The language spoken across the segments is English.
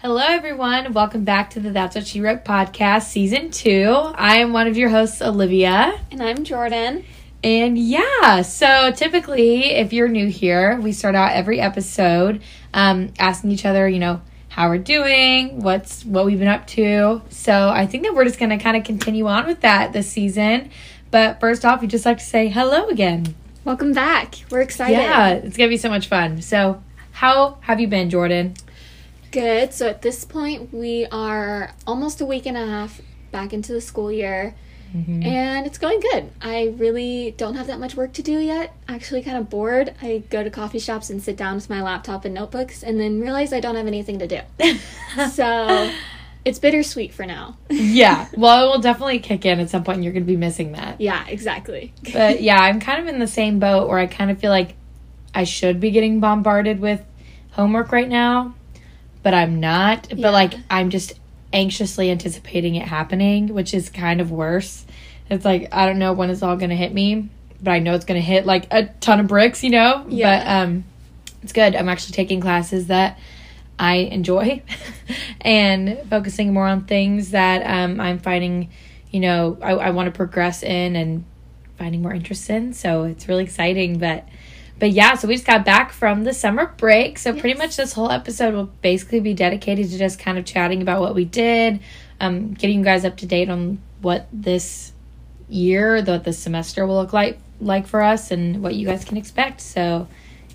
Hello, everyone. Welcome back to the That's What She Wrote podcast, season two. I am one of your hosts, Olivia. And I'm Jordan. And yeah, so typically, if you're new here, we start out every episode um, asking each other, you know, how we're doing, what's what we've been up to. So I think that we're just going to kind of continue on with that this season. But first off, we just like to say hello again. Welcome back. We're excited. Yeah, it's going to be so much fun. So, how have you been, Jordan? Good. So at this point, we are almost a week and a half back into the school year. Mm-hmm. And it's going good. I really don't have that much work to do yet. Actually, kind of bored. I go to coffee shops and sit down with my laptop and notebooks, and then realize I don't have anything to do. so it's bittersweet for now. yeah, well, it will definitely kick in at some point. And you're going to be missing that. Yeah, exactly. But yeah, I'm kind of in the same boat where I kind of feel like I should be getting bombarded with homework right now, but I'm not. But Yeah. like, I'm just anxiously anticipating it happening, which is kind of worse. It's like, I don't know when it's all going to hit me, but I know it's going to hit like a ton of bricks, you know? Yeah. But um, it's good. I'm actually taking classes that I enjoy and focusing more on things that um, I'm finding, you know, I, I want to progress in and finding more interest in. So it's really exciting. But but yeah, so we just got back from the summer break. So pretty much this whole episode will basically be dedicated to just kind of chatting about what we did, um, getting you guys up to date on what this year, what this semester will look like like for us and what you guys can expect. So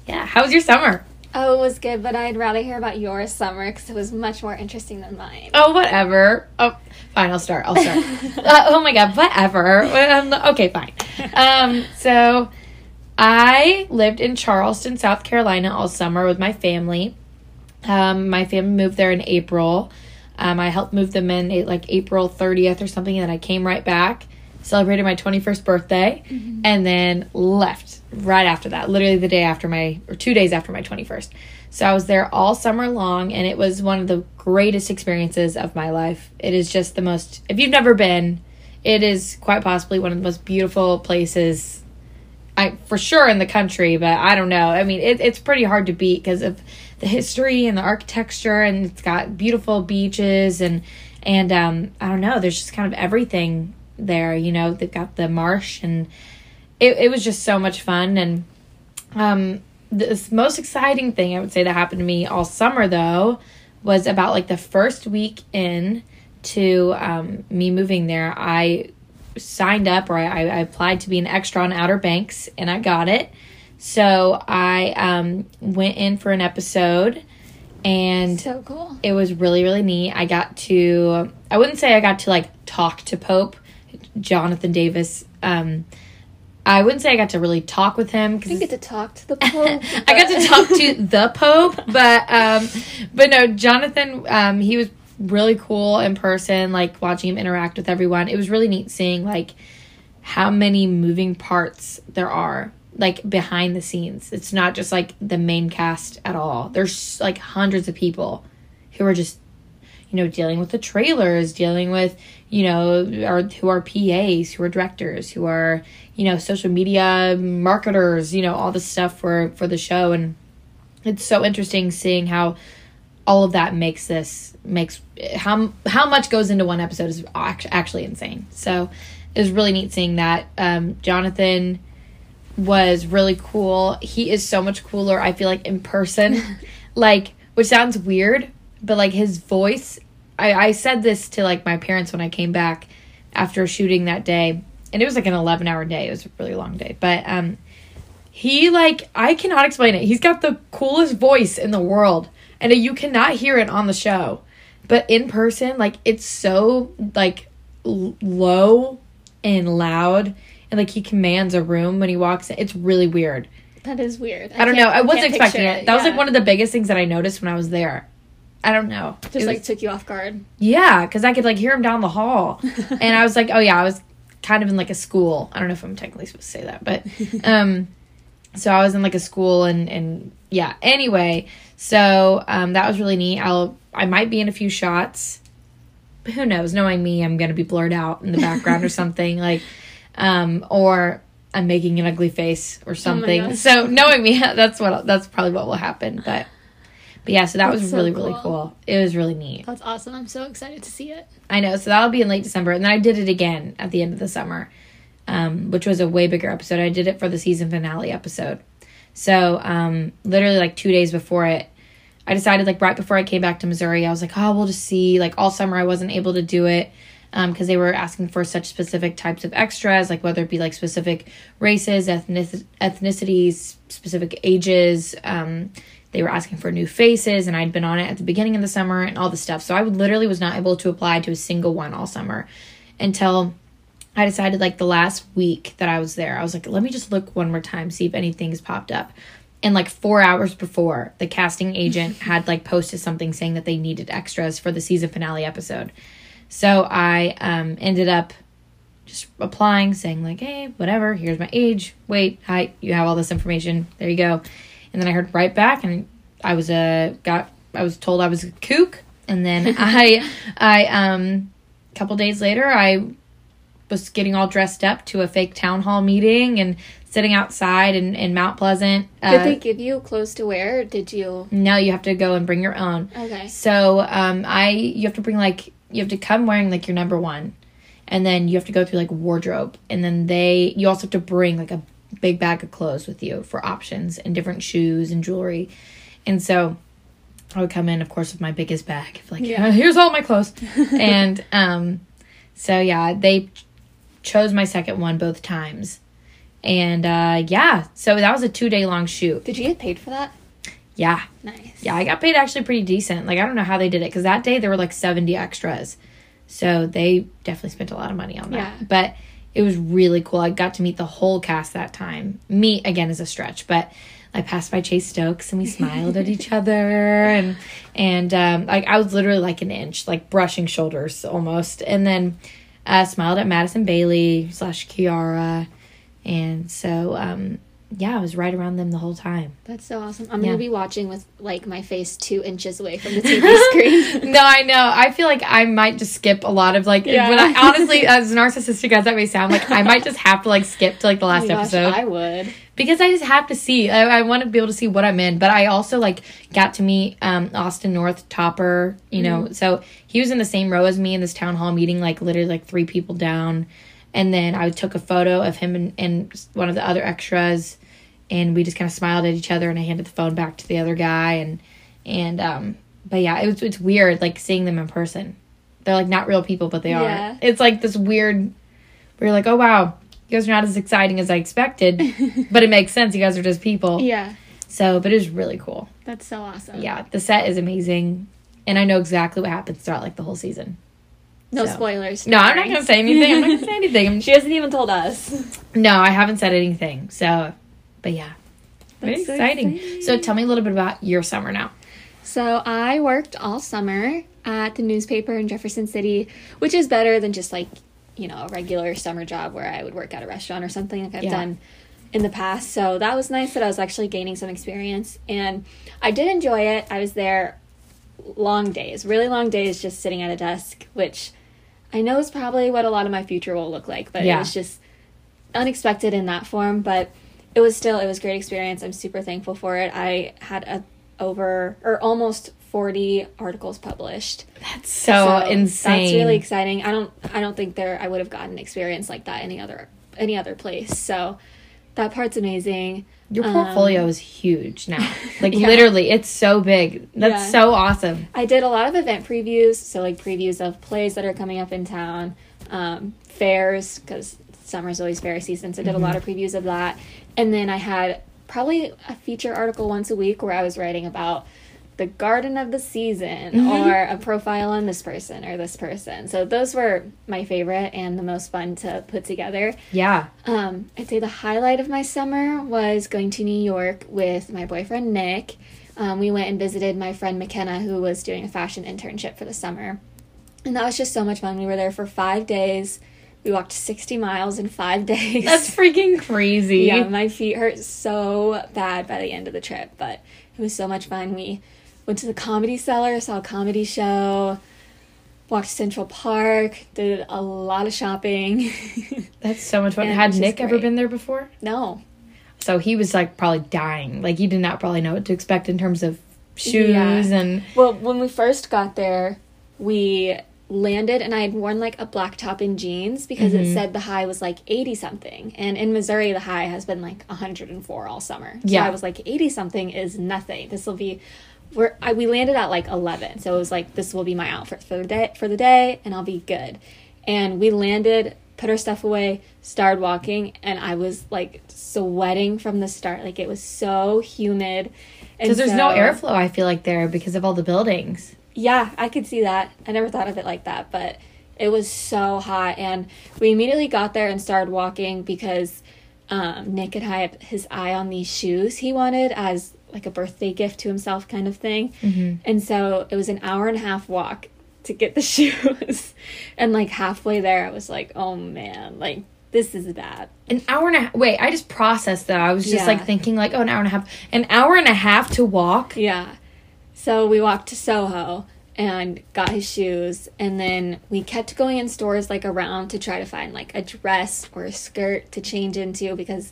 yeah, how was your summer? Oh, it was good, but I'd rather hear about your summer because it was much more interesting than mine. Oh, whatever. Oh, fine. I'll start. I'll start. uh, oh my god, whatever. Um, okay, fine. Um, so I lived in Charleston, South Carolina, all summer with my family. Um, my family moved there in April. Um, I helped move them in eh, like April 30th or something, and then I came right back, celebrated my 21st birthday, and then left right after that, literally the day after my, or two days after my 21st. So I was there all summer long, and it was one of the greatest experiences of my life. It is just the most, if you've never been, it is quite possibly one of the most beautiful places I for sure in the country, but I don't know. I mean, it, it's pretty hard to beat because of the history and the architecture, and it's got beautiful beaches and and um, I don't know. There's just kind of everything there. You know, they've got the marsh, and it it was just so much fun. And um, the most exciting thing I would say that happened to me all summer though was about like the first week in to um, me moving there. I signed up or I, I applied to be an extra on Outer Banks and I got it. So I um, went in for an episode and So cool. it was really, really neat. I got to, I wouldn't say I got to like talk to Pope, Jonathan Daviss. Um, I wouldn't say I got to really talk with him I because didn't get to talk to the Pope. I got to talk to the Pope, but um, but no, Jonathan, um, he was really cool in person. Like watching him interact with everyone, it was really neat seeing like how many moving parts there are like behind the scenes. It's not just like the main cast at all. There's like hundreds of people who are just you know dealing with the trailers, dealing with you know or who are PAs, who are directors, who are you know social media marketers, you know all this stuff for for the show and it's so interesting seeing how all of that makes this makes how how much goes into one episode is actually insane. So it was really neat seeing that. Um, Jonathan was really cool. He is so much cooler. I feel like in person, like which sounds weird, but like his voice. I I said this to like my parents when I came back after shooting that day, and it was like an eleven hour day. It was a really long day, but um, he like I cannot explain it. He's got the coolest voice in the world, and you cannot hear it on the show, but in person, like it's so like l- low and loud, and like he commands a room when he walks in. It's really weird. That is weird. I, don't know. I wasn't expecting picture it. That was like one of the biggest things that I noticed when I was there. I don't know. Just was- like took you off guard. yeah, because I could like hear him down the hall, and I was like, oh yeah, I was kind of in like a school. I don't know if I'm technically supposed to say that, but um, so I was in like a school, and and yeah. Anyway, so um, that was really neat. I'll I might be in a few shots. But who knows? Knowing me, I'm gonna be blurred out in the background or something like, um, or I'm making an ugly face or something. gosh. so knowing me, that's what that's probably what will happen. But But yeah, so that That's was so really really cool. cool. It was really neat. That's awesome. I'm so excited to see it. I know. So that'll be in late December, and then I did it again at the end of the summer, um, which was a way bigger episode. I did it for the season finale episode. So um, literally like two days before it, I decided like right before I came back to Missouri, I was like, oh, we'll just see. Like all summer, I wasn't able to do it because they were asking for such specific types of extras, like whether it be like specific races, ethnic- ethnicities, specific ages. Um, they were asking for new faces, and I'd been on it at the beginning of the summer and all the stuff. So I literally was not able to apply to a single one all summer until I decided like the last week that I was there. I was like, let me just look one more time, see if anything's popped up. And like four hours before, the casting agent had like posted something saying that they needed extras for the season finale episode. So I um, ended up just applying, saying like, "Hey, whatever. Here's my age, weight, height. You have all this information. There you go." And then I heard right back, and I was a got. I was told I was a kook, and then I, I um, a couple days later, I was getting all dressed up to a fake town hall meeting and sitting outside in, in Mount Pleasant. Did Uh, they give you clothes to wear? Or did you? no, you have to go and bring your own. Okay. So um, I you have to bring like you have to come wearing like your number one, and then you have to go through like wardrobe, and then they you also have to bring like a big bag of clothes with you for options and different shoes and jewelry, and so I would come in, of course, with my biggest bag, like Yeah. here's all my clothes, and um, so yeah, they chose my second one both times, and uh, yeah, so that was a two day long shoot. Did you get paid for that? Yeah, Nice. yeah, I got paid actually pretty decent. Like I don't know how they did it because that day there were like seventy extras, so they definitely spent a lot of money on that. Yeah. But it was really cool. I got to meet the whole cast that time. Meet again is a stretch, but I passed by Chase Stokes and we smiled at each other and and um, like I was literally like an inch, like brushing shoulders almost, and then uh, smiled at Madison Bailey slash Kiara, and so um, yeah, I was right around them the whole time. That's so awesome. I'm Yeah. gonna be watching with like my face two inches away from the TV screen. no, I know. I feel like I might just skip a lot of like. Yeah. When I, honestly, as narcissistic as that may sound, like I might just have to like skip to like the Oh last gosh, episode I would. Because I just have to see. I, I want to be able to see what I'm in. But I also like got to meet um, Austin North Topper. You know, so he was in the same row as me in this town hall meeting, like literally like three people down. And then I took a photo of him and, and one of the other extras, and we just kind of smiled at each other. And I handed the phone back to the other guy, and and um, but yeah, it was it's weird like seeing them in person. They're like not real people, but they Yeah. are. It's like this weird. We're like, oh wow, you guys are not as exciting as I expected, but it makes sense. You guys are just people. Yeah, So, but it was really cool. that's so awesome. Yeah, the set is amazing, and I know exactly what happens throughout like the whole season. No So. spoilers. No, I'm not gonna say anything. I'm not gonna say anything. She hasn't even told us. no, I haven't said anything. So, but yeah, very That's so exciting. exciting. So, tell me a little bit about your summer now. So I worked all summer at the newspaper in Jefferson City, which is better than just like, you know, a regular summer job where I would work at a restaurant or something like I've Yeah. done in the past. So that was nice that I was actually gaining some experience and I did enjoy it. I was there long days, really long days just sitting at a desk, which I know is probably what a lot of my future will look like, but Yeah. it was just unexpected in that form, but it was still it was great experience. I'm super thankful for it. I had a over or almost 40 articles published. That's so, insane. That's really exciting. I don't I don't think there I would have gotten experience like that any other any other place. So that part's amazing. Your Um, portfolio is huge now. Like Yeah. literally, it's so big. That's Yeah. so awesome. I did a lot of event previews, so like previews of plays that are coming up in town, um, fairs because summer's always fair season. So I did a lot of previews of that, and then I had probably a feature article once a week where I was writing about the garden of the season or a profile on this person or this person. So those were my favorite and the most fun to put together. Yeah. Um, I'd say the highlight of my summer was going to New York with my boyfriend Nick. Um, we went and visited my friend McKenna, who was doing a fashion internship for the summer. And that was just so much fun. We were there for five days. We walked 60 miles in five days. That's freaking crazy. yeah, my feet hurt so bad by the end of the trip, but it was so much fun. We went to the comedy cellar, saw a comedy show, walked Central Park, did a lot of shopping. That's so much fun. It Had Nick ever been there before? no, So he was like probably dying. Like he did not probably know what to expect in terms of shoes Yeah. and Well, when we first got there, we landed and I had worn like a black top and jeans because Mm-hmm. it said the high was like 80 something. And in Missouri, the high has been like 104 all summer. So Yeah. I was like, 80 something is nothing. This will be. Where I, we landed at like 11 so it was like this will be my outfit for the day for the day and I'll be good and we landed put our stuff away started walking and I was like sweating from the start like it was so humid because there's no airflow i feel like there because of all the buildings yeah, I could see that. I never thought of it like that, but it was so hot. And we immediately got there and started walking because um, Nick had his eye on these shoes he wanted as like a birthday gift to himself, kind of thing. Mm-hmm. And so it was an hour and a half walk to get the shoes. and like halfway there, I was like, oh man, like this is bad. an hour and a half wait i just processed that i was just Yeah. like thinking like oh an hour and a half an hour and a half to walk Yeah. So we walked to Soho and got his shoes and then we kept going in stores like around to try to find like a dress or a skirt to change into because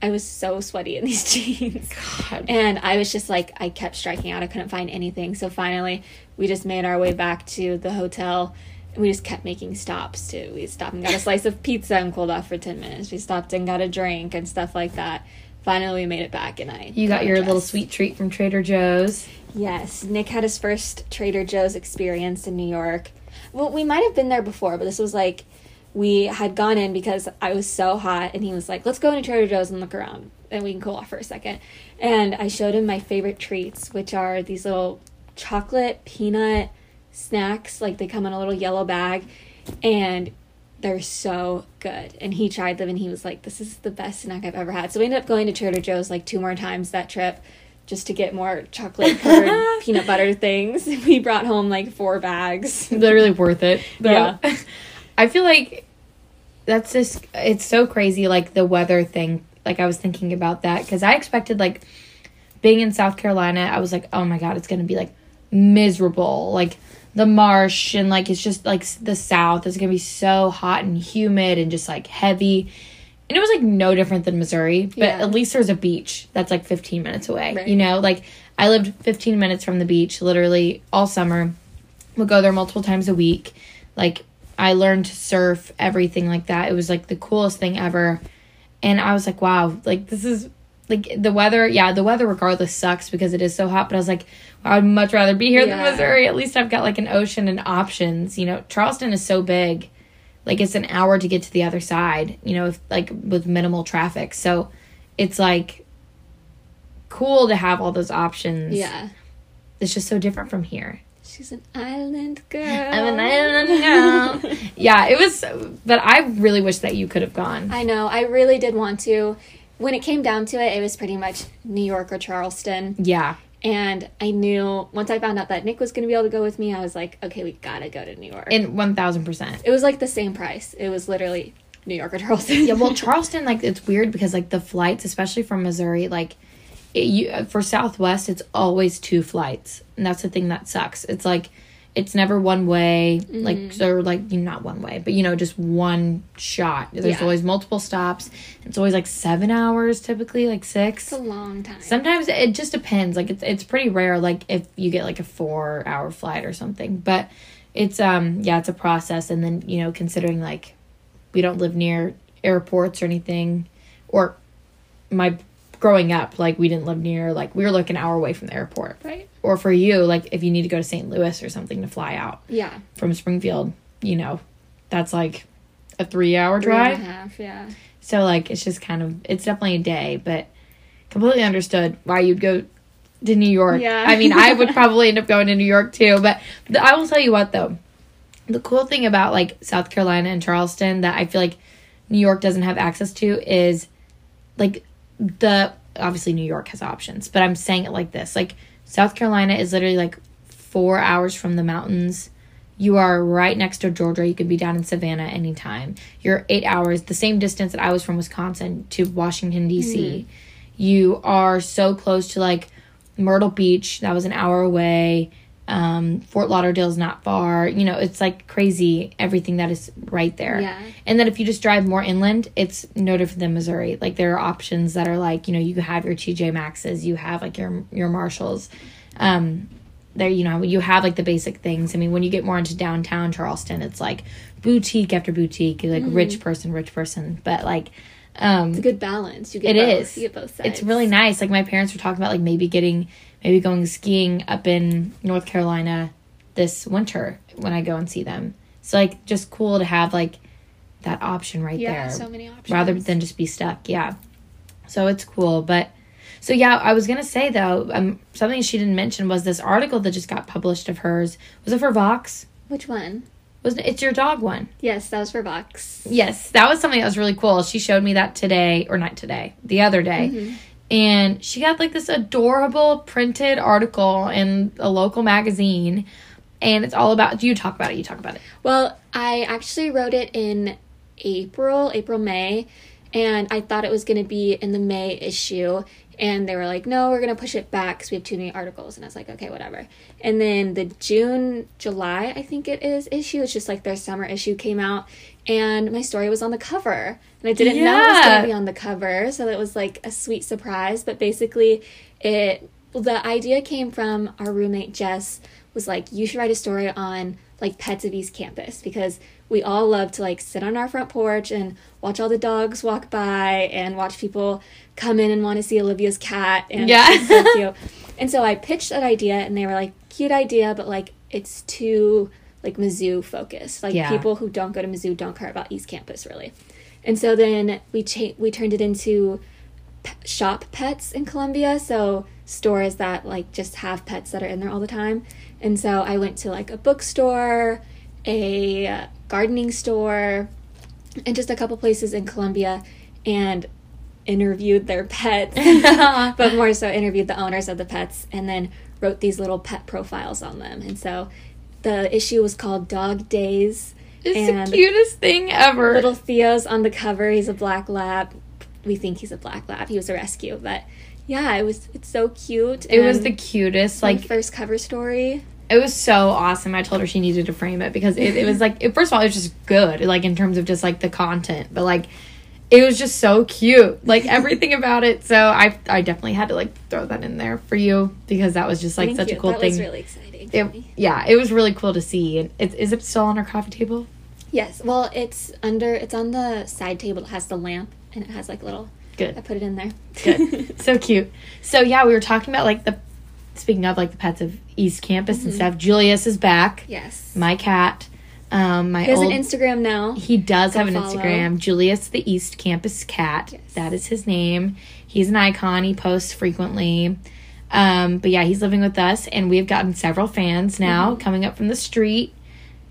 I was so sweaty in these jeans. God. And I was just like I kept striking out. I couldn't find anything. So finally we just made our way back to the hotel and we just kept making stops too. We stopped and got a slice of pizza and cooled off for 10 minutes. We stopped and got a drink and stuff like that. Finally, we made it back, and I you got a your little sweet treat from trader joe's Yes, Nick had his first Trader Joe's experience in New York. Well, we might have been there before, but this was like we had gone in because I was so hot, and he was like, "Let's go into Trader Joe's and look around, and we can cool off for a second. And I showed him my favorite treats, which are these little chocolate peanut snacks. Like they come in a little yellow bag, and they're so good. And he tried them, and he was like, "This is the best snack I've ever had." So we ended up going to Trader Joe's like two more times that trip just to get more chocolate covered peanut butter things. We brought home like four bags. literally worth it. though. Yeah. I feel like that's just it's so crazy like the weather thing. Like I was thinking about that cuz I expected like being in South Carolina, I was like, "Oh my god, it's going to be like miserable." Like the marsh and like it's just like the south is going to be so hot and humid and just like heavy. And it was like no different than Missouri, but Yeah. at least there's a beach that's like 15 minutes away. Right. You know, like I lived 15 minutes from the beach literally all summer. Would go there multiple times a week. Like I learned to surf, everything like that. It was like the coolest thing ever. And I was like, wow, like this is like the weather, yeah, the weather regardless sucks because it is so hot, but I was like, wow, I'd much rather be here than Missouri. At least I've got like an ocean and options. You know, Charleston is so big. Like it's an hour to get to the other side, you know, if, like with minimal traffic. So it's like cool to have all those options. Yeah. It's just so different from here. She's an island girl. I'm an island girl. yeah, it was, but I really wish that you could have gone. I know. I really did want to. When it came down to it, it was pretty much New York or Charleston. Yeah. And I knew once I found out that Nick was going to be able to go with me, I was like, okay, we gotta go to New York. And 1000%. it was like the same price. It was literally New York or Charleston. Yeah, well, Charleston, like, it's weird because, like, the flights, especially from Missouri, like, it, you for Southwest, it's always two flights. And that's the thing that sucks. It's like, it's never one way, like, or like, you know, not one way, but, you know, just one shot. There's Yeah. always multiple stops. It's always like seven hours typically, like six. it's a long time. Sometimes it just depends. Like it's it's pretty rare. Like if you get like a four hour flight or something, but it's um yeah it's a process. And then you know considering like we don't live near airports or anything, or my growing up like we didn't live near like we were like an hour away from the airport. right? Or for you like if you need to go to St. Louis or something to fly out Yeah. from Springfield, you know that's like a three hour Three and a drive. half, yeah. So like it's just kind of it's definitely a day, but completely understood why you'd go to New York. Yeah. I mean, I would probably end up going to New York too, but the, I will tell you what though. The cool thing about like South Carolina and Charleston that I feel like New York doesn't have access to is like the obviously New York has options, but I'm saying it like this. Like South Carolina is literally like 4 hours from the mountains. You are right next to Georgia. You could be down in Savannah anytime. You're 8 hours, the same distance that I was from Wisconsin to Washington D.C. Mm-hmm. You are so close to like Myrtle Beach, that was an hour away. Um, Fort Lauderdale's not far. You know, it's like crazy everything that is right there. Yeah. And then if you just drive more inland, it's no different than Missouri. Like there are options that are like, you know, you have your TJ Maxxes, you have like your your Marshalls. um, there you know you have like the basic things. I mean, when you get more into downtown Charleston, it's like boutique after boutique, like Mm-hmm. rich person, rich person. But like, um, It's a good balance. You get It both. is. You get both sides. it's really nice. Like my parents were talking about like maybe getting maybe going skiing up in North Carolina this winter when I go and see them. So like just cool to have like that option right yeah, there so many options. rather than just be stuck. Yeah. So it's cool, but so yeah, I was gonna say though, um, something she didn't mention was this article that just got published of hers. Was it for Vox? Which one? Was it, it's your dog one? Yes, that was for Vox. Yes, that was something that was really cool. She showed me that today, or not today, the other day. And she got like this adorable printed article in a local magazine. And it's all about, do you talk about it, you talk about it. Well, I actually wrote it in April, April, May, and I thought it was going to be in the May issue. And they were like, no, we're going to push it back because we have too many articles. And I was like, okay, whatever. And then the June, July, I think it is, issue, it's just like their summer issue came out. And my story was on the cover. And I didn't know it was going to be on the cover. So it was like a sweet surprise. But basically, it the idea came from our roommate Jess was like, you should write a story on like pets of East Campus because we all love to like sit on our front porch and watch all the dogs walk by and watch people come in and want to see Olivia's cat and Yeah. it's so cute. And so I pitched that idea and they were like, cute idea, but like it's too like Mizzou focused. Like Yeah. people who don't go to Mizzou don't care about East Campus really. And so then we cha- we turned it into p- shop pets in Columbia, so stores that like just have pets that are in there all the time. And so I went to like a bookstore, a gardening store, and just a couple places in Columbia and interviewed their pets, but more so interviewed the owners of the pets and then wrote these little pet profiles on them. And so the issue was called Dog Days. It's and the cutest thing ever. Little Theo's on the cover. He's a black lab. We think he's a black lab. He was a rescue, but yeah, it was. It's so cute. it was the cutest. Like, first cover story. it was so awesome. I told her she needed to frame it because it, it was like, it, first of all, it was just good, like in terms of just like the content, but like, it was just so cute, like everything about it. So I, I definitely had to like throw that in there for you because that was just like Thank such you. a cool that thing. was really exciting. it, yeah, it was really cool to see. And it, is it still on our coffee table? Yes. Well, it's under. It's on the side table. It has the lamp and it has like little. Good i put it in there. good, so cute. So yeah, we were talking about like the speaking of like the pets of East Campus Mm-hmm. and stuff. Julius is back. yes. My cat. Um, my He has old, an Instagram now. He does Go have an follow. Instagram. Julius the East Campus Cat. Yes. That is his name. He's an icon. He posts frequently. Um, but yeah, he's living with us, and we've gotten several fans now Mm-hmm. coming up from the street.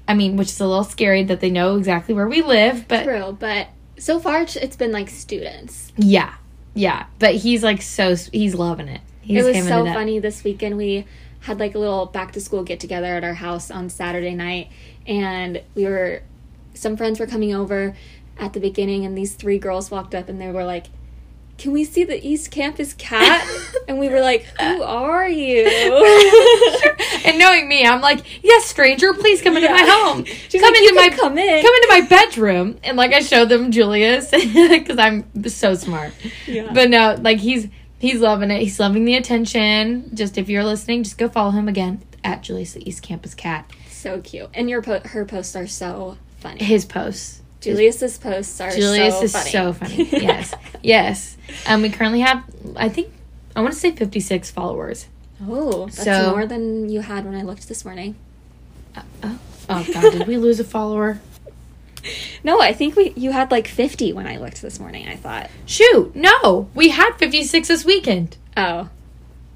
I mean, which is a little scary that they know exactly where we live, but True, but so far it's- it's been like students. yeah, yeah. But he's like so he's loving it. He's it was so funny this weekend. We had like a little back to school get together at our house on Saturday night, and we were some friends were coming over at the beginning, and these three girls walked up and they were like. Can we see the East Campus cat? and we were like, Who are you? and knowing me, I'm like, yes, stranger, please come into my home. She's come like, into "You my come in." come into my bedroom, and like I showed them Julius because I'm so smart. Yeah. But no, like he's he's loving it. He's loving the attention. Just if you're listening, just go follow him again at Julius the East Campus Cat. so cute. And your po- her posts are so funny. His posts. Julius's posts are Julius so is funny. so funny. Yes, yes. Um, we currently have, I think, I want to say 56 followers. Oh, that's So- more than you had when I looked this morning. Oh, oh God, did we lose a follower? No, I think we you had like 50 when I looked this morning, I thought. Shoot, no, we had 56 this weekend. Oh,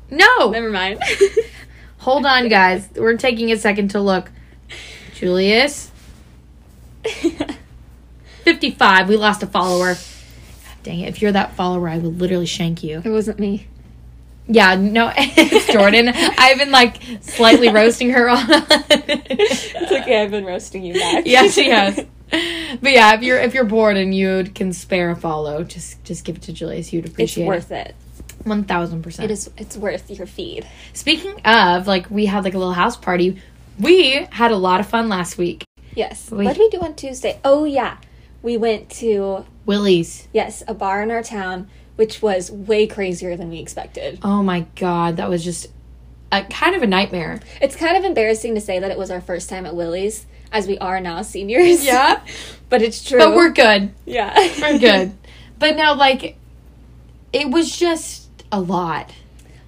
No, never mind. hold on, guys. We're taking a second to look. Julius, 55. We lost a follower. God dang it. If you're that follower, I will literally shank you. it wasn't me. Yeah, no, it's Jordan. I've been like slightly roasting her on. It's okay, I've been roasting you back. yeah, she has. But yeah, if you're if you're bored and you can spare a follow, just just give it to Julius. You'd appreciate. It's worth it. it. One thousand percent. It is it's worth your feed. Speaking of, like we had like a little house party. We had a lot of fun last week. Yes. We- What did we do on Tuesday? Oh yeah. We went to Willie's. yes, a bar in our town which was way crazier than we expected. Oh my god, that was just a kind of a nightmare. It's kind of embarrassing to say that it was our first time at Willie's, as we are now seniors. Yeah, but it's true. But we're good. yeah, We're good. but no, like, it was just a lot.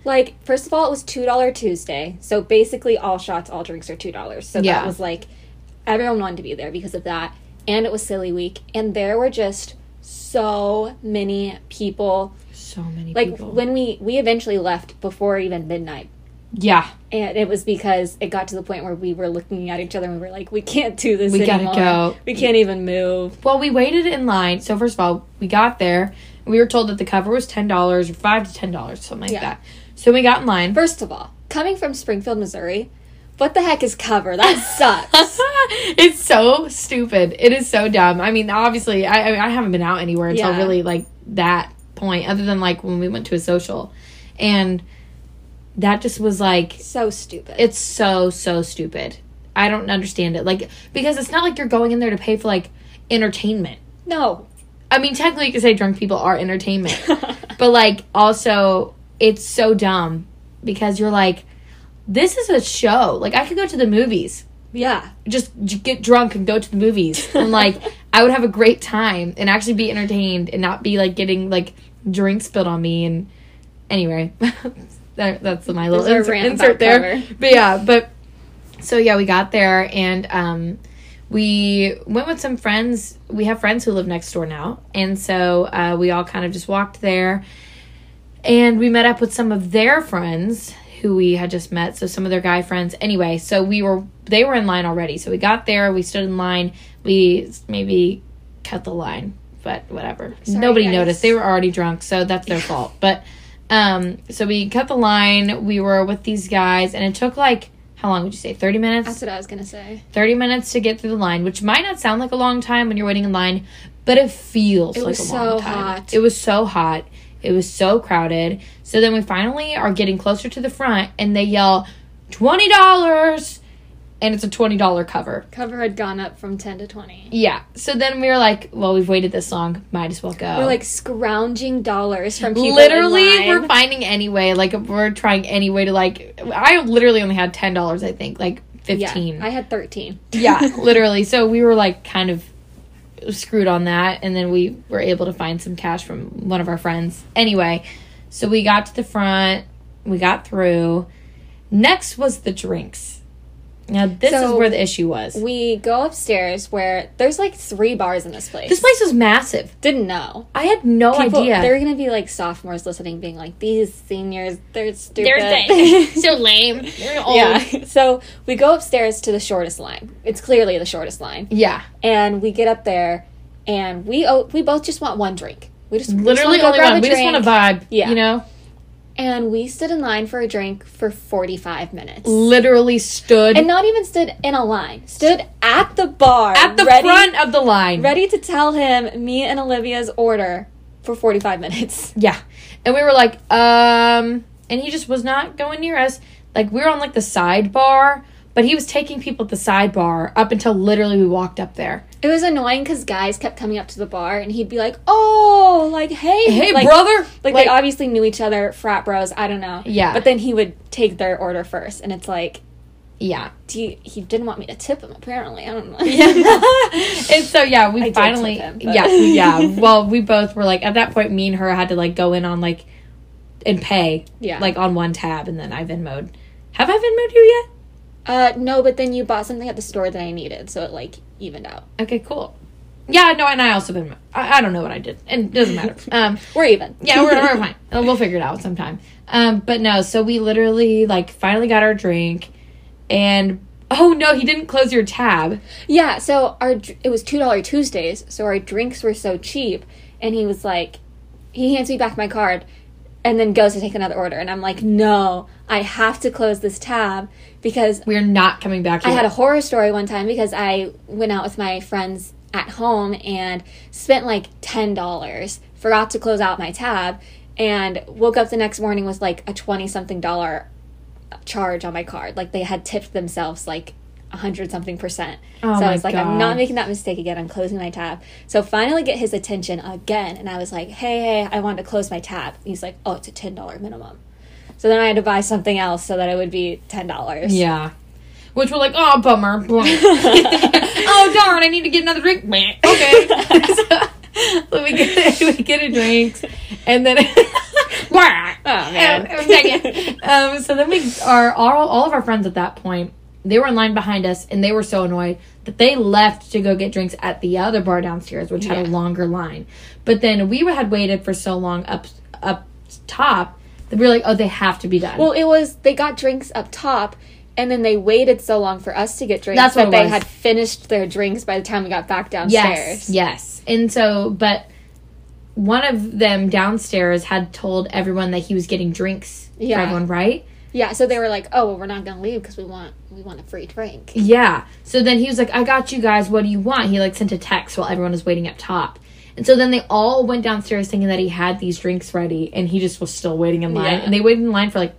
like first of all, it was two dollar Tuesday, so basically all shots, all drinks are two dollars. So Yeah. that was like everyone wanted to be there because of that, and it was silly week, and there were just so many people. So many Like people. when we we eventually left before even midnight. yeah, And it was because it got to the point where we were looking at each other and we were like, we can't do this We gotta go. We can't even move. Well, we waited in line. So first of all, we got there. We were told that the cover was ten dollars or five to ten dollars, something like Yeah. that. So we got in line. First of all, coming from Springfield, Missouri, what the heck is cover? That sucks. it's so stupid. It is so dumb. I mean, obviously, I I, mean, I haven't been out anywhere until Yeah. really like that point, other than like when we went to a social, and that just was like so stupid. it's so so stupid. I don't understand it. Like because it's not like you're going in there to pay for like entertainment. no. I mean, technically, you could say drunk people are entertainment, but like also, it's so dumb because you're like, this is a show. Like I could go to the movies, yeah. just get drunk and go to the movies, and like I would have a great time and actually be entertained and not be like getting like drinks spilled on me. And anyway, that, that's my little There's insert, insert there. cover. But yeah, but so yeah, we got there and um we went with some friends. We have friends who live next door now. And so uh, we all kind of just walked there and we met up with some of their friends who we had just met. So some of their guy friends. Anyway, so we were, they were in line already. So we got there, we stood in line, we maybe cut the line, but whatever. Sorry, Nobody guys. noticed. They were already drunk, so that's their fault. But um, so we cut the line. We were with these guys, and it took like, how long would you say? 30 minutes? That's what I was going to say. 30 minutes to get through the line, which might not sound like a long time when you're waiting in line, but it feels It like was a so long time. hot. It was so hot. It was so crowded. So then we finally are getting closer to the front and they yell, $20! And it's a $20 cover. Cover had gone up from 10 to 20. Yeah. So then we were like, well, we've waited this long. Might as well go. We're like scrounging dollars from people. literally, we're finding any way. Like, we're trying any way to, like, I literally only had $10, I think. Like, 15 Yeah, I had 13. yeah, literally. So we were like kind of screwed on that, and then we were able to find some cash from one of our friends. Anyway, so we got to the front, we got through. Next was the drinks. Now this is where the issue was. We go upstairs where there's like three bars in this place. This place was massive. Didn't know. I had no People, idea. They're gonna be like sophomores listening, being like, "These seniors, they're stupid." They're so lame. They're old. yeah. So we go upstairs to the shortest line. It's clearly the shortest line, Yeah. and we get up there, and we oh, we both just want one drink. We just we just Literally wanna go only grab one. a We just want to vibe. Yeah. You know? And we stood in line for a drink for forty five minutes. Literally stood and not even stood in a line. Stood at the bar at the ready, front of the line. ready to tell him me and Olivia's order for 45 minutes. Yeah. And we were like, um, and he just was not going near us. Like, we were on like the sidebar, but he was taking people at the sidebar up until literally we walked up there. It was annoying because guys kept coming up to the bar and he'd be like, "Oh, like hey, Hey, like, brother! Like, they obviously knew each other, frat bros. I don't know. Yeah. But then he would take their order first, and it's like, yeah. do you, he didn't want me to tip him. Apparently, I don't know. Yeah. and so, yeah, we I finally, tip him, yeah, yeah. Well, we both were like, at that point, me and her had to like go in on like, and pay, Yeah. like on one tab, and then I Venmoed. Have I Venmoed you Uh, no, but then you bought something at the store that I needed, so it like evened out. Okay, cool. Yeah, no, and I also Venmo. I, I don't know what I did, and it doesn't matter. Um, We're even. Yeah, we're, we're fine. We'll figure it out sometime. Um, but no, so we literally like finally got our drink, and oh no, he didn't close your tab. Yeah, so our it was two dollar Tuesdays, so our drinks were so cheap, and he was like, he hands me back my card, and then goes to take another order, and I'm like, no, I have to close this tab because We're not coming back. I had a horror story one time because I went out with my friends at home and spent like ten dollars, forgot to close out my tab, and woke up the next morning with like a twenty something dollar charge on my card. Like they had tipped themselves like a hundred something percent. Oh so I was like, I'm not making that mistake again. I'm closing my tab. So finally get his attention again, and I was like, Hey, hey, I want to close my tab. He's like, Oh, it's a ten dollar minimum. So then I had to buy something else so that it would be ten dollars. Yeah. Which we're like, oh, bummer. oh, darn, I need to get another drink. Okay. so, so we get we get a drink, and then. Oh man. Um. Um, so then we are all, all of our friends at that point. They were in line behind us, and they were so annoyed that they left to go get drinks at the other bar downstairs, which had a longer line. But then we had waited for so long up up top that we were like, oh, they have to be done. Well, it was they got drinks up top, and then they waited so long for us to get drinks That's what that they was. had finished their drinks by the time we got back downstairs. Yes, yes. And so, but one of them downstairs had told everyone that he was getting drinks Yeah. for everyone, right? Yeah, so they were like, "Oh, well, we're not gonna leave because we want we want a free drink." Yeah. So then he was like, I got you guys. What do you want? He like sent a text while everyone was waiting up top. And so then they all went downstairs thinking that he had these drinks ready and he just was still waiting in line. Yeah. And they waited in line for like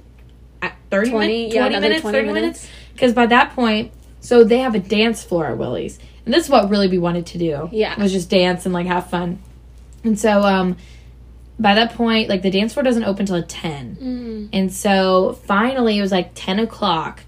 30 20, minutes, yeah, 20 another minutes, 20 30 minutes. minutes. Because by that point, so they have a dance floor at Willie's. And this is what really we wanted to do. Yeah. Was just dance and like have fun. And so um by that point, like the dance floor doesn't open till at 10. Mm. And so finally, it was like 10 o'clock,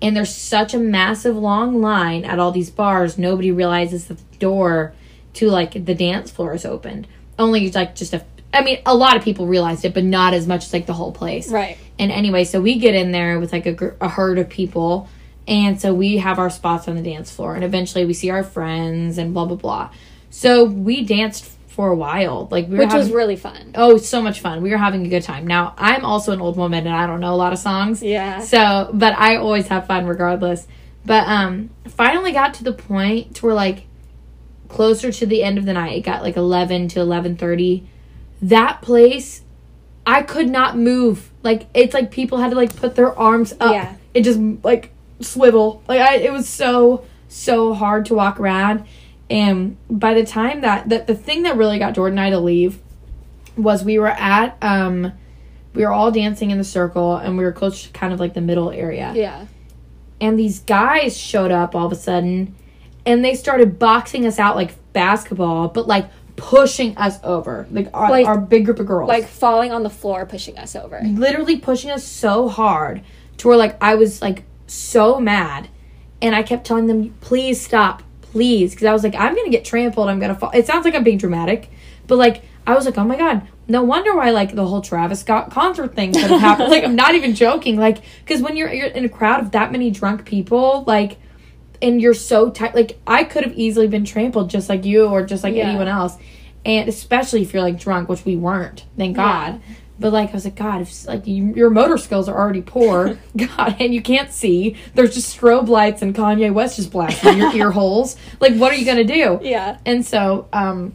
and there's such a massive long line at all these bars, nobody realizes that the door to like the dance floor is opened. Only like just a, I mean, a lot of people realized it, but not as much as like the whole place. Right. And anyway, so we get in there with like a, gr- a herd of people, and so we have our spots on the dance floor, and eventually we see our friends and blah blah blah. So we danced for a while, like we were Which was really fun. Oh, so much fun. We were having a good time. Now, I'm also an old woman and I don't know a lot of songs. Yeah. So, but I always have fun regardless. But um finally got to the point to where like closer to the end of the night, it got like 11 to 11:30. That place I could not move. Like it's like people had to like put their arms up. Yeah. It just like swivel. Like I it was so so hard to walk around. And by the time that the, the thing that really got Jordan and I to leave was we were at um we were all dancing in the circle and we were close to kind of like the middle area. Yeah. And these guys showed up all of a sudden and they started boxing us out like basketball, but like pushing us over. Like our, Like- our big group of girls. Like falling on the floor, pushing us over. literally pushing us so hard to where like I was like so mad and I kept telling them please stop please because I was like I'm gonna get trampled I'm gonna fall it sounds like I'm being dramatic but like I was like oh my god no wonder why like the whole Travis Scott concert thing could have happened like I'm not even joking like because when you're, you're in a crowd of that many drunk people like and you're so tight like I could have easily been trampled just like you or just like Yeah. anyone else and especially if you're like drunk which we weren't thank god but like I was like, God, if like you, your motor skills are already poor, God, and you can't see, there's just strobe lights and Kanye West just blasting your ear holes. Like, what are you gonna do? Yeah. And so, um,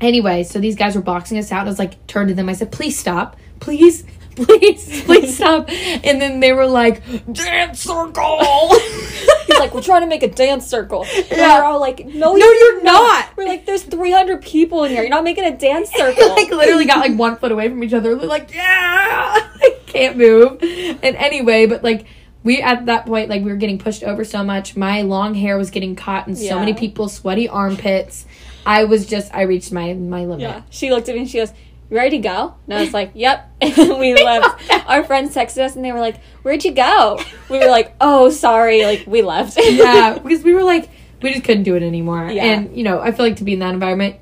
anyway, so these guys were boxing us out. And I was like, turned to them. I said, please stop, please, please, please stop. And then they were like, dance circle. He's like, we're trying to make a dance circle. And Yeah. we're all like, no, No, you're not. We're like, there's 300 people in here. You're not making a dance circle. like literally got like one foot away from each other. They're like, yeah, I can't move. And anyway, but like we at that point, like we were getting pushed over so much. My long hair was getting caught in so Yeah. many people's sweaty armpits. I was just, I reached my my limit. Yeah. She looked at me and she goes, ready to go? And I was like, Yep. And we left. Our friends texted us and they were like, Where'd you go? We were like, Oh, sorry. Like, we left. yeah, because we were like, we just couldn't do it anymore. Yeah. And you know, I feel like to be in that environment,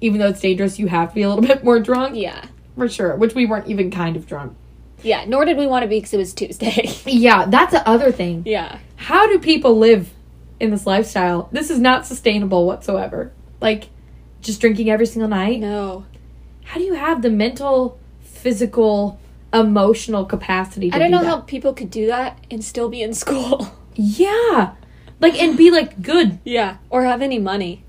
even though it's dangerous, you have to be a little bit more drunk yeah. for sure. Which we weren't even kind of drunk. Yeah. Nor did we want to be because it was Tuesday. Yeah, that's the other thing. yeah. how do people live in this lifestyle? This is not sustainable whatsoever. Like, just drinking every single night. No. How do you have the mental, physical, emotional capacity to I don't do know that? how people could do that and still be in school. Yeah. Like, and be like good. yeah. Or have any money.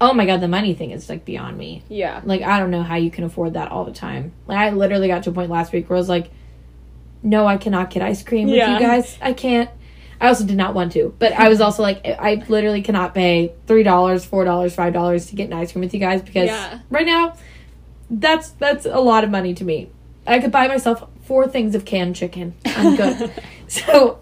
Oh my god, the money thing is like beyond me. Yeah. Like, I don't know how you can afford that all the time. Like, I literally got to a point last week where I was like, no, I cannot get ice cream with you guys. I can't. I also did not want to, but I was also like, I literally cannot pay three dollars, four dollars, five dollars to get an ice cream with you guys because Yeah. right now, that's that's a lot of money to me. I could buy myself four things of canned chicken. I'm good. so,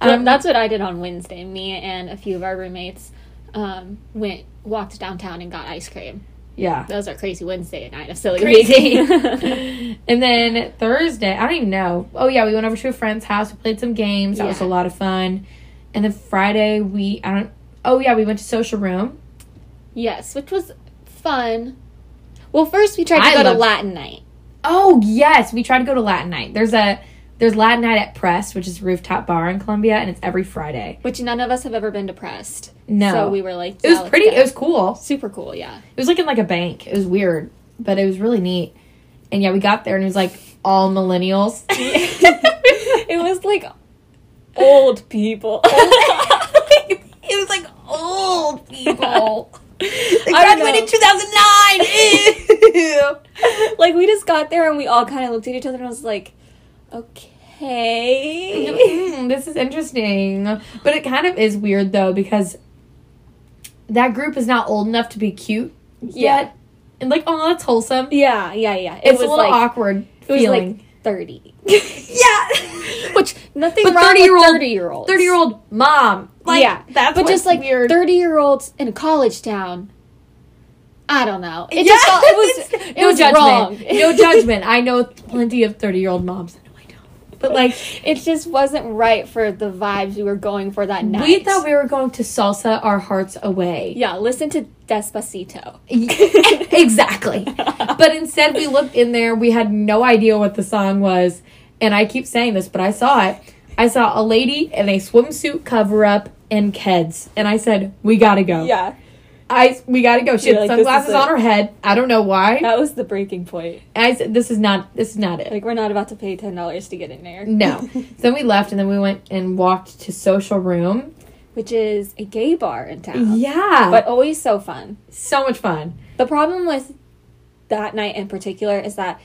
um, that's what I did on Wednesday. Me and a few of our roommates um, went walked downtown and got ice cream. Yeah. That was our crazy Wednesday night of silly Crazy. And then Thursday, I don't even know. Oh yeah, we went over to a friend's house. We played some games. That was a lot of fun. And then Friday, we I don't. Oh yeah, we went to social room. yes, which was fun. Well, first we tried to I go to Latin night. Oh yes, we tried to go to Latin night. There's a there's Latin night at Press, which is a rooftop bar in Columbia, and it's every Friday. which none of us have ever been to Press. No. So we were like, It was pretty. It was cool. super cool, yeah. It was like in like a bank. It was weird, but it was really neat. And yeah, we got there and it was like all millennials. it was like old people. it was like old people. They I graduated know. 2009. Like we just got there and we all kind of looked at each other and I was like, okay. Mm, this is interesting. But it kind of is weird though because that group is not old enough to be cute Yeah. yet. And like, oh, that's wholesome. Yeah, yeah, yeah. It It's was a little like awkward it was feeling. like thirty. yeah. Which nothing But wrong 30 year old thirty year olds. 30 year old mom. Like, yeah, That's but just like weird. thirty year olds in a college town. I don't know. It Yeah. just felt, it was it no was judgment. wrong. no judgment. I know plenty of 30 year old moms. No, I don't. But like, It just wasn't right for the vibes we were going for that night. we thought we were going to salsa our hearts away. yeah, listen to Despacito. exactly. But instead, we looked in there. We had no idea what the song was. And I keep saying this, but I saw it. I saw a lady in a swimsuit cover up and Keds. And I said, We gotta go. Yeah, I we gotta go. She You're had like, sunglasses on her head. I don't know why. that was the breaking point. And I said, This is not this is not it. Like we're not about to pay ten dollars to get in there. No. so then we left and then we went and walked to Social Room. Which is a gay bar in town. Yeah. But always so fun. so much fun. The problem with that night in particular is that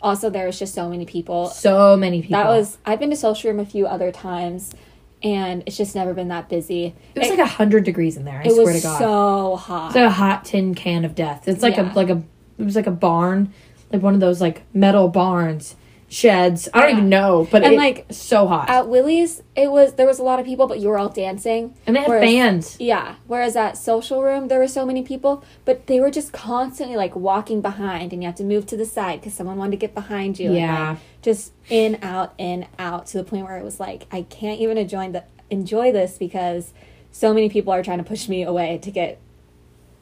also there was just so many people. So many people. That was I've been to social room a few other times and it's just never been that busy. it was like a hundred degrees in there, I it swear was to God. so hot. It's like a hot tin can of death. It's like Yeah. a like a it was like a barn, like one of those like metal barns, sheds. I don't Yeah. even know, but And, it, like, so hot. At Willie's, it was there was a lot of people, but you were all dancing. and they had whereas- fans. Yeah. Whereas at social room, there were so many people, but they were just constantly like walking behind, and you have to move to the side because someone wanted to get behind you. and, Yeah. like, just in, out, in, out to the point where it was like I can't even enjoy the enjoy this because so many people are trying to push me away to get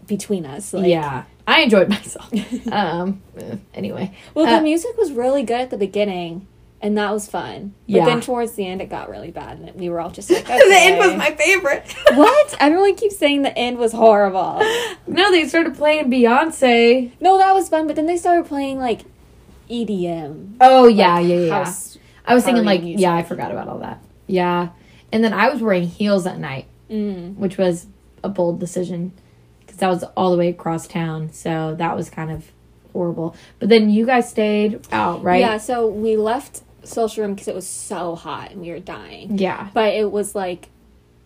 between us. Like, yeah, I enjoyed myself. um. Anyway, Well, Uh, the music was really good at the beginning. And that was fun. But Yeah. then towards the end, it got really bad. And we were all just like, okay. the end was my favorite. What? Everyone keeps saying the end was horrible. no, they started playing Beyonce. No, that was fun, but then they started playing like EDM. Oh yeah, like, yeah, yeah. yeah. house- I was thinking like, music. yeah, I forgot about all that. Yeah, and then I was wearing heels at night. Mm. which was a bold decision because that was all the way across town. So that was kind of horrible. But then you guys stayed out, right? Yeah, so we left social room because it was so hot and we were dying. Yeah. But it was like,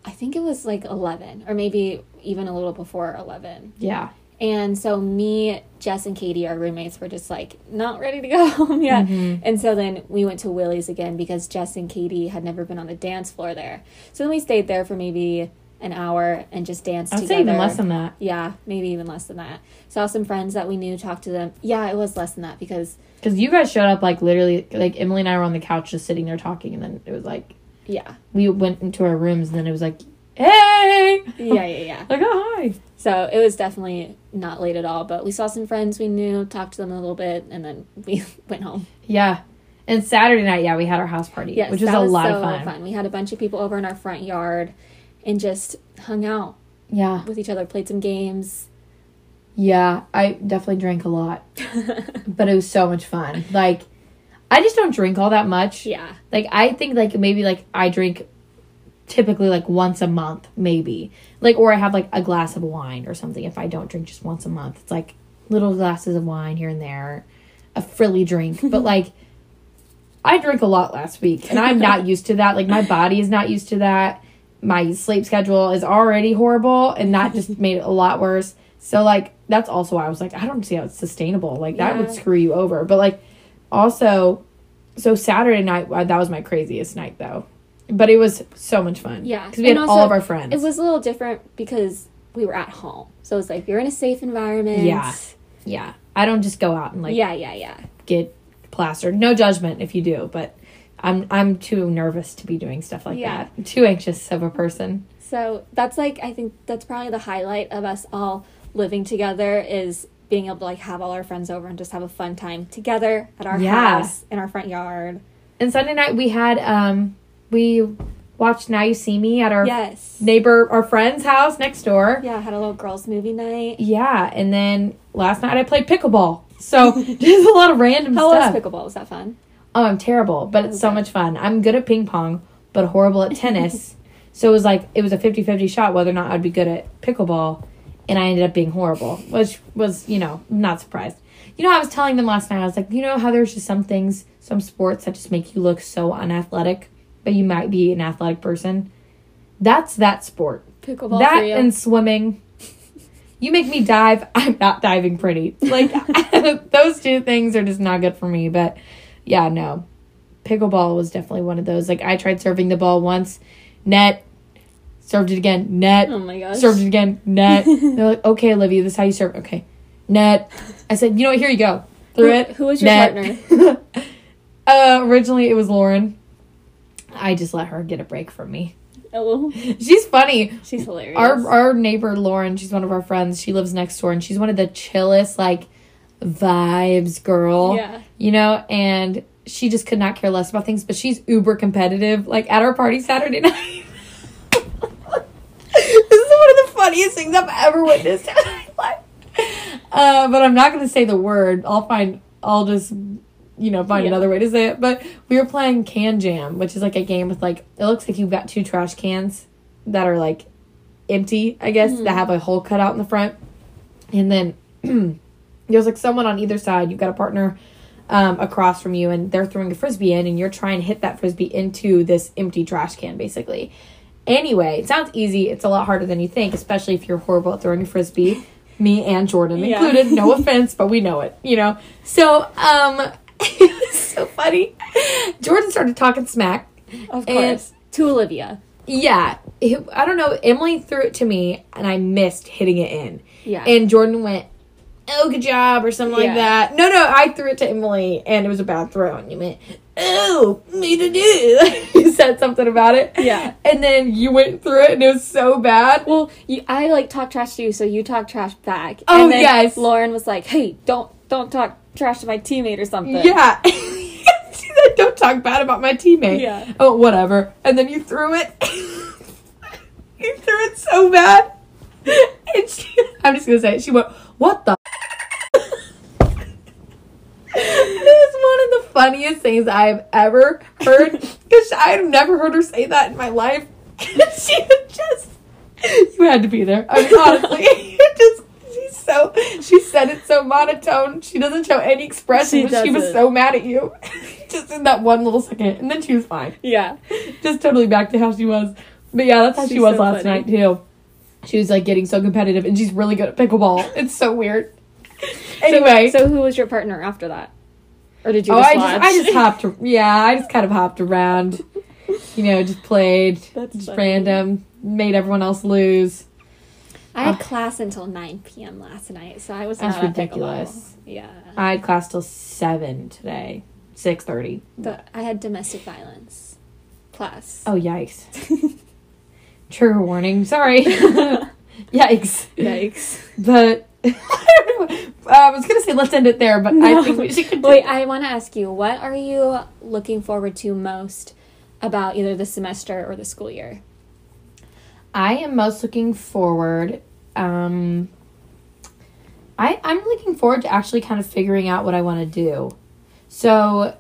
I think it was like 11 or maybe even a little before 11. Yeah. And so me, Jess, and Katie, our roommates, were just like not ready to go home yet. Mm-hmm. And so then we went to Willie's again because Jess and Katie had never been on the dance floor there. So then we stayed there for maybe an hour and just danced I'd together. say even less than that. Yeah, maybe even less than that. Saw some friends that we knew, talked to them. Yeah, it was less than that because Because you guys showed up like literally, like Emily and I were on the couch just sitting there talking, and then it was like yeah, we went into our rooms, and then it was like, hey, yeah, yeah, yeah. like oh hi. So it was definitely not late at all. But we saw some friends we knew, talked to them a little bit, and then we went home. Yeah. And Saturday night, yeah, we had our house party, Yes, which was a lot so of fun. We had a bunch of people over in our front yard and just hung out Yeah. with each other, played some games. Yeah. I definitely drank a lot, but it was so much fun. Like, I just don't drink all that much. yeah. Like I think like maybe like I drink typically like once a month, maybe. Like or I have like a glass of wine or something if I don't drink just once a month. It's like little glasses of wine here and there, a frilly drink. But like I drank a lot last week and I'm not used to that. Like my body is not used to that. My sleep schedule is already horrible and that just made it a lot worse. So like that's also why I was like I don't see how it's sustainable. Like that would screw you over. But like also so Saturday night uh, that was my craziest night though. But it was so much fun. Yeah. Because we had And all of our friends. It was a little different because we were at home. So it's like you're in a safe environment. Yeah. Yeah. I don't just go out and like yeah, yeah, yeah. get plastered. No judgment if you do, but I'm I'm too nervous to be doing stuff like Yeah. that. I'm too anxious of a person. So that's like I think that's probably the highlight of us all living together is being able to like have all our friends over and just have a fun time together at our Yeah. house in our front yard. And Sunday night we had um we watched Now You See Me at our Yes. neighbor our friend's house next door. Yeah, had a little girls movie night. Yeah, and then last night I played pickleball. So there's a lot of random How stuff. was pickleball? Was that fun? Oh, I'm terrible, but it's so much fun. I'm good at ping pong, but horrible at tennis. so it was like it was a 50-50 shot whether or not I'd be good at pickleball, and I ended up being horrible, which was, you know, not surprised. You know, I was telling them last night. I was like, you know how there's just some things, some sports that just make you look so unathletic, but you might be an athletic person. That's that sport. Pickleball that and swimming. You make me dive. I'm not diving pretty. Like those two things are just not good for me. But yeah, no. Pickleball was definitely one of those. Like I tried serving the ball once, net, served it again, net, oh my gosh. served it again, net. They're like, okay, Olivia, this is how you serve. Okay, net. I said, you know what? Here you go. Threw Who- it. who was your partner? uh, originally, it was Lauren. I just let her get a break from me. Oh, She's funny. she's hilarious. Our our neighbor Lauren, she's one of our friends. She lives next door, and she's one of the chillest like vibes girl. Yeah. you know, and she just could not care less about things. But she's uber competitive. Like at our party Saturday night. this is one of the funniest things I've ever witnessed in my life. Uh, but I'm not going to say the word. I'll find. I'll just you know find Yeah. another way to say it. But we were playing KanJam, which is like a game with like it looks like you've got two trash cans that are like empty, I guess, that have a hole cut out in the front, and then there's like someone on either side. You've got a partner um, across from you, and they're throwing a frisbee in, and you're trying to hit that frisbee into this empty trash can, basically. Anyway, it sounds easy. It's a lot harder than you think, especially if you're horrible at throwing a frisbee. Me and Jordan Yeah. included. No offense, but we know it, you know. So, um, it was so funny. Jordan started talking smack. of course. to Olivia. Yeah, I don't know. Emily threw it to me, and I missed hitting it in. Yeah. And Jordan went, "Oh, good job," or something Yeah. like that. No, no, I threw it to Emily, and it was a bad throw, and you went, "Oh, me to do." you said something about it. Yeah. And then you went through it, and it was so bad. well, you, I like talk trash to you, so you talk trash back. Oh, and then yes. Lauren was like, "Hey, don't don't talk trash to my teammate or something." Yeah. she said, "Don't talk bad about my teammate." Yeah. Oh, whatever. And then you threw it. you threw it so bad. And she, I'm just gonna say it. She went, "What the?" It was one of the funniest things I've ever heard because I've never heard her say that in my life. she just, you had to be there. I mean, honestly, it just. She's so. She said it so monotone. She doesn't show any expression. She but she was so mad at you, just in that one little second, and then she was fine Yeah. just totally back to how she was. But yeah, that's how she was so last funny. night too. She was like getting so competitive, and she's really good at pickleball. It's so weird. Anyway, So, so who was your partner after that? Or did you oh, just I watch? just I just hopped. Yeah, I just kind of hopped around. You know, just played, That's just funny. random, made everyone else lose. I had ah. class until 9 p.m. last night, so I was That's not at pickleball. ridiculous. Yeah. I had class till seven today, six thirty. The, I had domestic violence class. Oh yikes! Trigger warning. Sorry. yikes. Yikes. But I don't know. I was gonna say let's end it there, but I think we should continue. Wait, I want to ask you, what are you looking forward to most about either the semester or the school year? I am most looking forward. Um, I I'm looking forward to actually kind of figuring out what I want to do. So,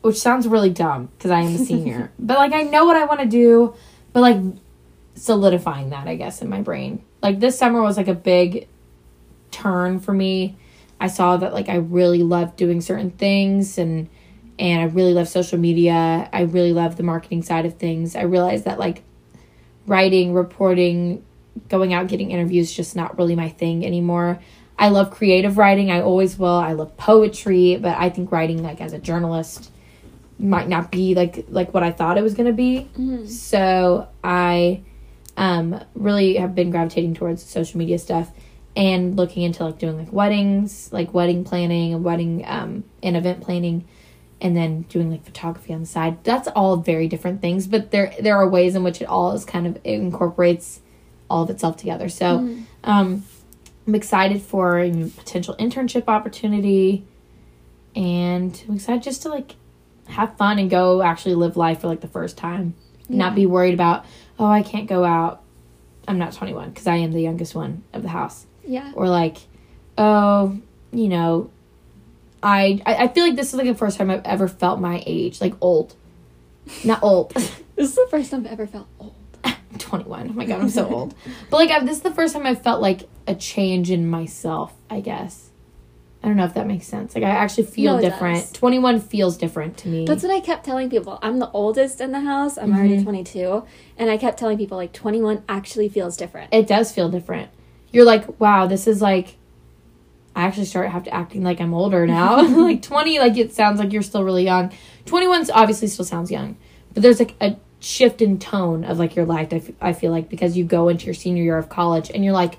which sounds really dumb because I am a senior, but like I know what I want to do, but like solidifying that I guess in my brain. Like this summer was like a big turn for me. I saw that like I really love doing certain things and and I really love social media. I really love the marketing side of things. I realized that like writing, reporting, going out getting interviews just not really my thing anymore. I love creative writing. I always will. I love poetry, but I think writing like as a journalist might not be like like what I thought it was going to be. So, I um really have been gravitating towards social media stuff and looking into like doing like weddings, like wedding planning and wedding um and event planning and then doing like photography on the side. That's all very different things, but there there are ways in which it all is kind of it incorporates all of itself together. So, Mm-hmm. um I'm excited for a potential internship opportunity and I'm excited just to like have fun and go actually live life for like the first time. Not be worried about, oh, I can't go out. I'm not 21 because I am the youngest one of the house. Yeah. Or like, oh, you know, I, I feel like this is like the first time I've ever felt my age, like old. Not old. This is the first time I've ever felt old. 21. Oh my god, I'm so old. But like, I've, this is the first time I felt like a change in myself, I guess. I don't know if that makes sense. Like, I actually feel No, different. does. 21 feels different to me. That's what I kept telling people. I'm the oldest in the house. I'm already Mhm. 22. And I kept telling people, like, 21 actually feels different. it does feel different. You're like, wow, this is like. I actually start have to acting like I'm older now. like 20, like it sounds like you're still really young. 21 obviously still sounds young, but there's like a shift in tone of like your life. I, f- I feel like because you go into your senior year of college and you're like,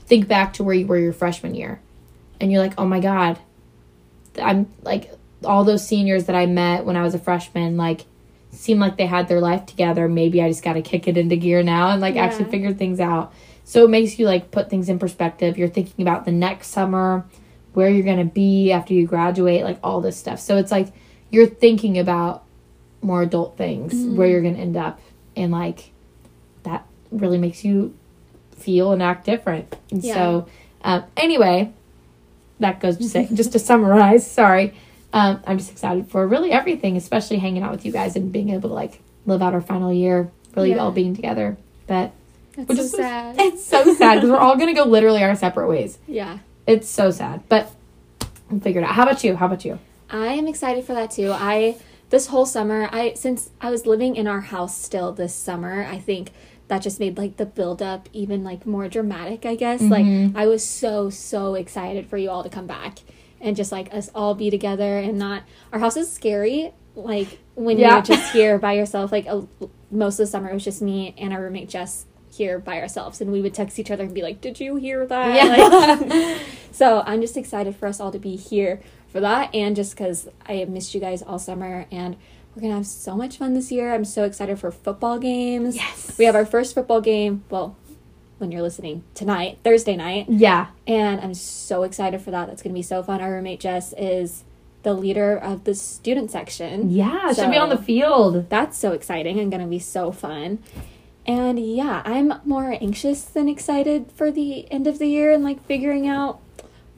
think back to where you were your freshman year, and you're like, oh my god, I'm like all those seniors that I met when I was a freshman, like seem like they had their life together. Maybe I just got to kick it into gear now and like Yeah. actually figure things out. So it makes you like put things in perspective. You're thinking about the next summer, where you're going to be after you graduate, like all this stuff. So it's like you're thinking about more adult things, where you're going to end up. And like that really makes you feel and act different. And Yeah. so, um, anyway, that goes to say, just to summarize, sorry. Um, I'm just excited for really everything, especially hanging out with you guys and being able to like live out our final year, really Yeah. all being together. But That's which so is sad. it's so sad because we're all gonna go literally our separate ways. Yeah. It's so sad, but we'll figure it out. How about you? How about you? I am excited for that too. I this whole summer, I since I was living in our house still this summer, I think that just made like the build up even like more dramatic, I guess. Mhm. Like I was so so excited for you all to come back and just like us all be together and not our house is scary like when Yeah. you're just here by yourself like a, most of the summer it was just me and our roommate Jess here by ourselves and we would text each other and be like did you hear that Like- so I'm just excited for us all to be here for that, and just because I have missed you guys all summer, and we're gonna have so much fun this year. I'm so excited for football games. Yes. we have our first football game. Well, when you're listening tonight, Thursday night, yeah. and I'm so excited for that. That's gonna be so fun. Our roommate Jess is the leader of the student section. Yeah. It should be on the field. That's so exciting and gonna be so fun. And yeah, I'm more anxious than excited for the end of the year and like figuring out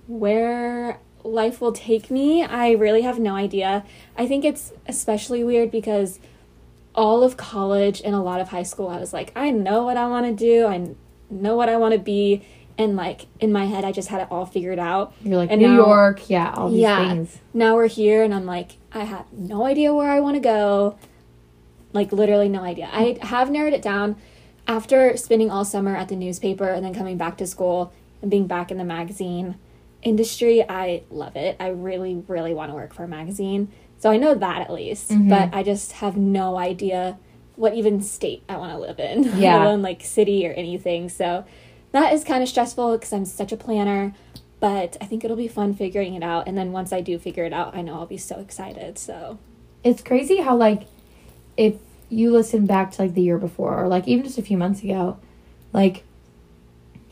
where life will take me. I really have no idea. I think it's especially weird because all of college and a lot of high school, I was like, I know what I want to do, I know what I want to be. And like in my head, I just had it all figured out. You're like And New now- York. Yeah. All these Yeah. things. Now we're here, and I'm like, I have no idea where I want to go. Like, literally, no idea. I have narrowed it down after spending all summer at the newspaper and then coming back to school and being back in the magazine industry. I love it. I really, really want to work for a magazine. So I know that at least, Mhm. but I just have no idea what even state I want to live in, Yeah. let alone like city or anything. So that is kind of stressful because I'm such a planner but I think it'll be fun figuring it out. And then once I do figure it out, I know I'll be so excited. So It's crazy how like if you listen back to like the year before or like even just a few months ago, like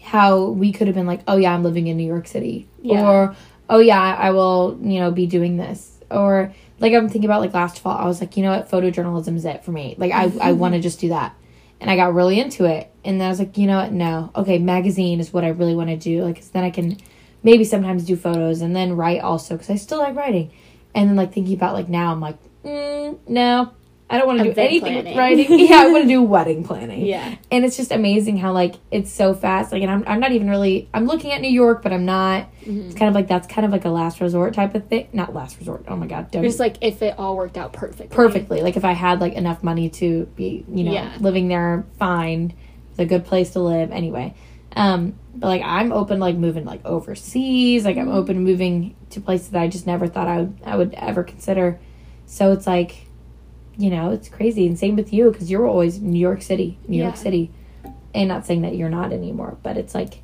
how we could have been like, oh yeah, I'm living in New York City, Yeah. or oh yeah, I will you know be doing this, or like I'm thinking about like last fall, I was like, you know what, photojournalism is it for me. Like I I want to just do that, and I got really into it, and then I was like, you know what, no, okay, magazine is what I really want to do. Like 'cause then I can maybe sometimes do photos and then write also because I still like writing, and then like thinking about like now I'm like, mm, no. I don't want to do anything with writing. yeah, I want to do wedding planning. Yeah, and it's just amazing how like it's so fast. Like and I'm, I'm not even really i'm looking at new york but i'm not. Mhm. it's kind of like that's kind of like a last resort type of thing. Not last resort. Oh my god don't just like if it all worked out perfectly. perfectly. Like if i had like enough money to be you know Yeah. living there fine. It's a good place to live anyway. Um but like i'm open like moving like overseas. Like i'm open moving to places that i just never thought i would i would ever consider. So it's like you know it's crazy and same with you because you're always new york city new york city and not saying that you're not anymore but it's like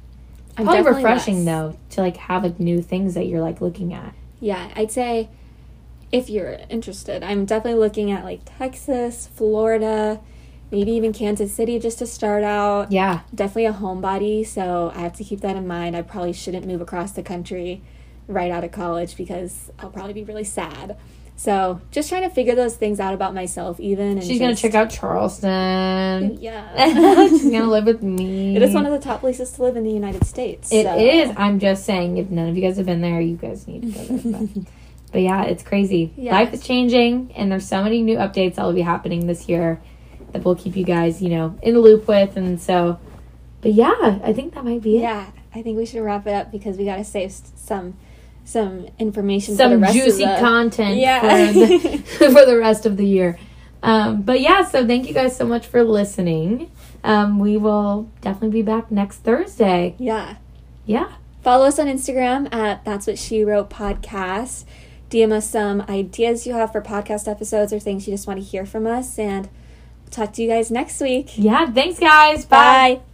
I'm Probably refreshing less. though to like have like new things that you're like looking at. Yeah, I'd say if you're interested, I'm definitely looking at like Texas, Florida, maybe even Kansas City just to start out. Yeah. Definitely a homebody, so I have to keep that in mind. I probably shouldn't move across the country right out of college because I'll probably be really sad. So just trying to figure those things out about myself, even. And She's gonna check out Charleston. Yeah. She's gonna live with me. it is one of the top places to live in the United States. It so- is. I'm just saying, if none of you guys have been there, you guys need to go there. But, but yeah, it's crazy. Yeah. Life is changing, and there's so many new updates that will be happening this year that we'll keep you guys, you know, in the loop with. And so, but yeah, I think that might be it. Yeah, I think we should wrap it up because we got to save some some information for the Some rest juicy of the content Yeah. for, the, for the rest of the year. Um, but yeah, so thank you guys so much for listening. Um, we will definitely be back next Thursday. yeah. Yeah. Follow us on Instagram at That's What She Wrote Podcast. DM us some ideas you have for podcast episodes or things you just want to hear from us, and talk to you guys next week. Yeah. Thanks, guys. Bye. Bye.